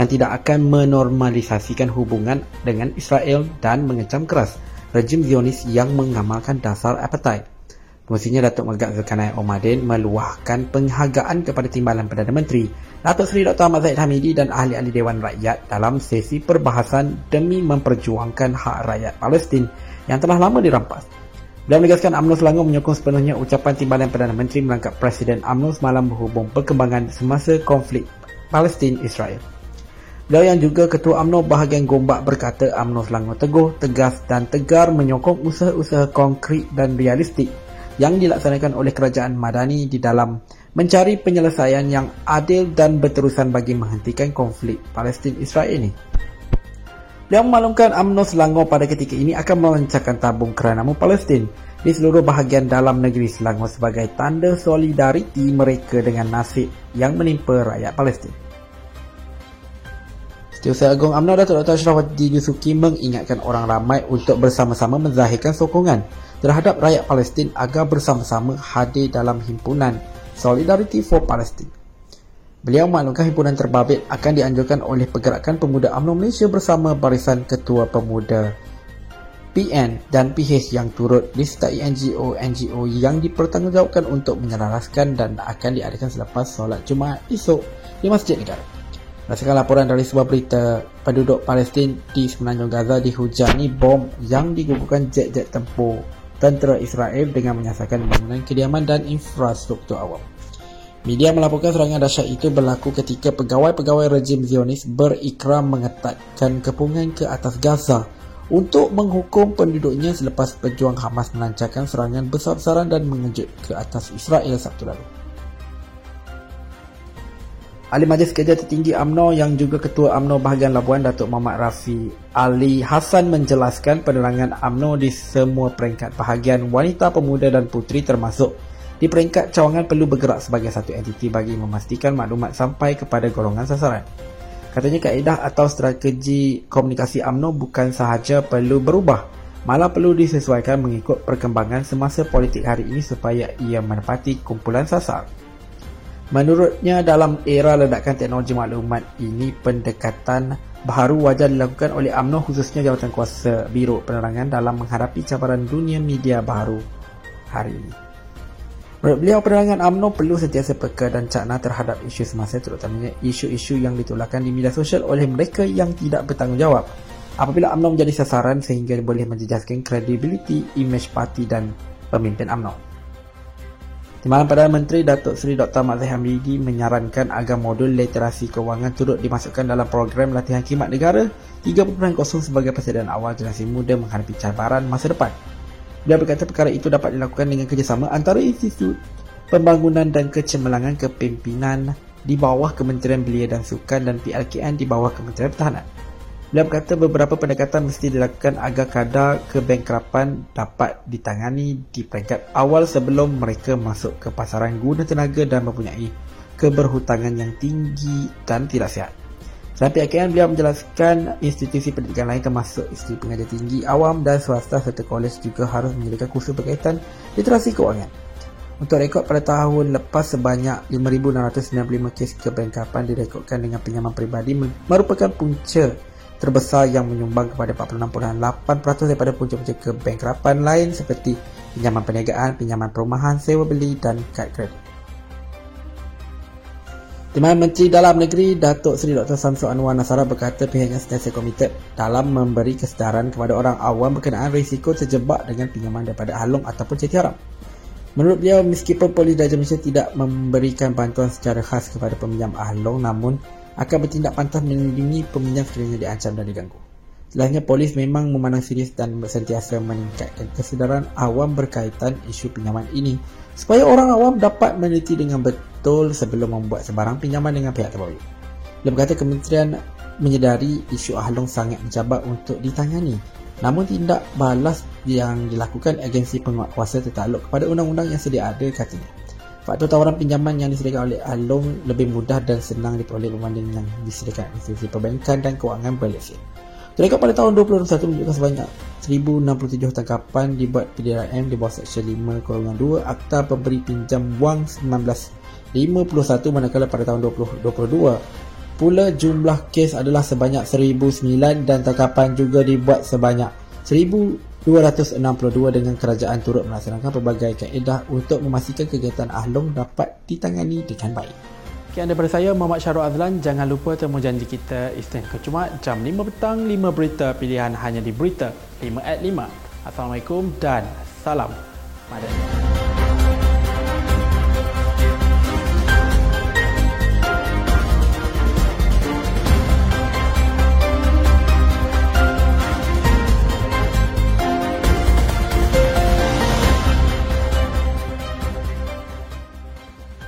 yang tidak akan menormalisasikan hubungan dengan Israel dan mengecam keras rejim Zionis yang mengamalkan dasar apartheid. Kemudiannya Datuk Megat Zulkarnain Omadin meluahkan penghargaan kepada Timbalan Perdana Menteri Datuk Seri Dr. Ahmad Zahid Hamidi dan ahli-ahli Dewan Rakyat dalam sesi perbahasan demi memperjuangkan hak rakyat Palestin yang telah lama dirampas. Beliau menegaskan UMNO Selangor menyokong sepenuhnya ucapan Timbalan Perdana Menteri melangkap Presiden UMNO semalam berhubung perkembangan semasa konflik Palestin-Israel. Beliau yang juga Ketua UMNO bahagian Gombak berkata UMNO Selangor teguh, tegas dan tegar menyokong usaha-usaha konkret dan realistik yang dilaksanakan oleh kerajaan Madani di dalam mencari penyelesaian yang adil dan berterusan bagi menghentikan konflik Palestin-Israel ini. Beliau memaklumkan UMNO Selangor pada ketika ini akan melancarkan tabung keranamu Palestin di seluruh bahagian dalam negeri Selangor sebagai tanda solidariti mereka dengan nasib yang menimpa rakyat Palestin. Setiausaha Agung UMNO Datuk Dr. Ashrafudin Yusuki mengingatkan orang ramai untuk bersama-sama menzahirkan sokongan terhadap rakyat Palestin agar bersama-sama hadir dalam himpunan Solidarity for Palestine. Beliau maklumkan himpunan terbabit akan dianjurkan oleh Pergerakan Pemuda UMNO Malaysia bersama Barisan Ketua Pemuda PN dan PH yang turut disertai NGO-NGO yang dipertanggungjawabkan untuk menyelaraskan dan akan diadakan selepas solat Jumaat esok di Masjid Negara. Rasakan laporan dari sebuah berita penduduk Palestin di Semenanjung Gaza dihujani bom yang digugurkan jet-jet tempur tentera Israel dengan menyasarkan bangunan kediaman dan infrastruktur awam. Media melaporkan serangan dahsyat itu berlaku ketika pegawai-pegawai rejim Zionis berikram mengetatkan kepungan ke atas Gaza untuk menghukum penduduknya selepas pejuang Hamas melancarkan serangan besar-besaran dan mengejut ke atas Israel Sabtu lalu. Ahli Majlis Kerja Tertinggi AMNO yang juga Ketua AMNO Bahagian Labuan Datuk Muhammad Rafi Ali Hassan menjelaskan penerangan AMNO di semua peringkat bahagian wanita, pemuda dan puteri termasuk di peringkat cawangan perlu bergerak sebagai satu entiti bagi memastikan maklumat sampai kepada golongan sasaran. Katanya kaedah atau strategi komunikasi AMNO bukan sahaja perlu berubah, malah perlu disesuaikan mengikut perkembangan semasa politik hari ini supaya ia menepati kumpulan sasar. Menurutnya dalam era ledakan teknologi maklumat ini pendekatan baru wajar dilakukan oleh AMNO khususnya Jabatan Kuasa Biro Penerangan dalam menghadapi cabaran dunia media baru hari ini. Menurut beliau, penerangan UMNO perlu sentiasa peka dan cakna terhadap isu semasa terutamanya isu-isu yang ditolakkan di media sosial oleh mereka yang tidak bertanggungjawab. Apabila UMNO menjadi sasaran sehingga boleh menjejaskan kredibiliti, imej parti dan pemimpin UMNO. Timbalan Perdana Menteri Datuk Seri Dr. Mat Zahid Hamidi menyarankan agar modul literasi kewangan turut dimasukkan dalam program latihan khidmat negara 3.0 sebagai persediaan awal generasi muda menghadapi cabaran masa depan. Dia berkata perkara itu dapat dilakukan dengan kerjasama antara Institut Pembangunan dan Kecemerlangan Kepimpinan di bawah Kementerian Belia dan Sukan dan PLKN di bawah Kementerian Pertahanan. Dia berkata beberapa pendekatan mesti dilakukan agar kadar kebengkrapan dapat ditangani di peringkat awal sebelum mereka masuk ke pasaran guna tenaga dan mempunyai keberhutangan yang tinggi dan tidak sihat. Selain PKN, beliau menjelaskan institusi pendidikan lain termasuk institusi pengajar tinggi, awam dan swasta serta kolej juga harus menyediakan kursus berkaitan literasi keuangan. Untuk rekod pada tahun lepas sebanyak 5,695 kes kebengkapan direkodkan dengan pinjaman peribadi merupakan punca terbesar yang menyumbang kepada 46.8% daripada punca-punca kebengkapan lain seperti pinjaman perniagaan, pinjaman perumahan, sewa beli dan kad kredit. Timbalan Menteri Dalam Negeri Datuk Seri Dr. Samsul Anwar Nasara berkata pihaknya sentiasa komited dalam memberi kesedaran kepada orang awam berkenaan risiko terjebak dengan pinjaman daripada halung ataupun ceti haram. Menurut beliau, meskipun polis Dajjal Malaysia tidak memberikan bantuan secara khas kepada peminjam ahlong namun akan bertindak pantas melindungi peminjam sekiranya diancam dan diganggu. Setelahnya, polis memang memandang serius dan sentiasa meningkatkan kesedaran awam berkaitan isu pinjaman ini supaya orang awam dapat meneliti dengan betul sebelum membuat sebarang pinjaman dengan pihak terbawah. Dia berkata kementerian menyedari isu Ahlong sangat mencabar untuk ditangani. Namun tindak balas yang dilakukan agensi penguatkuasa tertakluk kepada undang-undang yang sedia ada katanya. Faktor tawaran pinjaman yang disediakan oleh Ahlong lebih mudah dan senang diperoleh berbanding yang disediakan institusi perbankan dan kewangan berlesen. Rekod pada tahun 2021 menunjukkan sebanyak 1067 tangkapan dibuat PDRM di bawah Seksyen 5 2 Akta Pemberi Pinjam Wang 1951 manakala pada tahun 2022 Pula jumlah kes adalah sebanyak 1009 dan tangkapan juga dibuat sebanyak 1262 dengan kerajaan turut melaksanakan pelbagai kaedah untuk memastikan kegiatan Ahlong dapat ditangani dengan baik. Sekian daripada saya, Muhammad Syarul Azlan. Jangan lupa temu janji kita Isnin ke Jumaat jam 5 petang, 5 berita pilihan hanya di Berita 5 at 5. Assalamualaikum dan salam. Madani.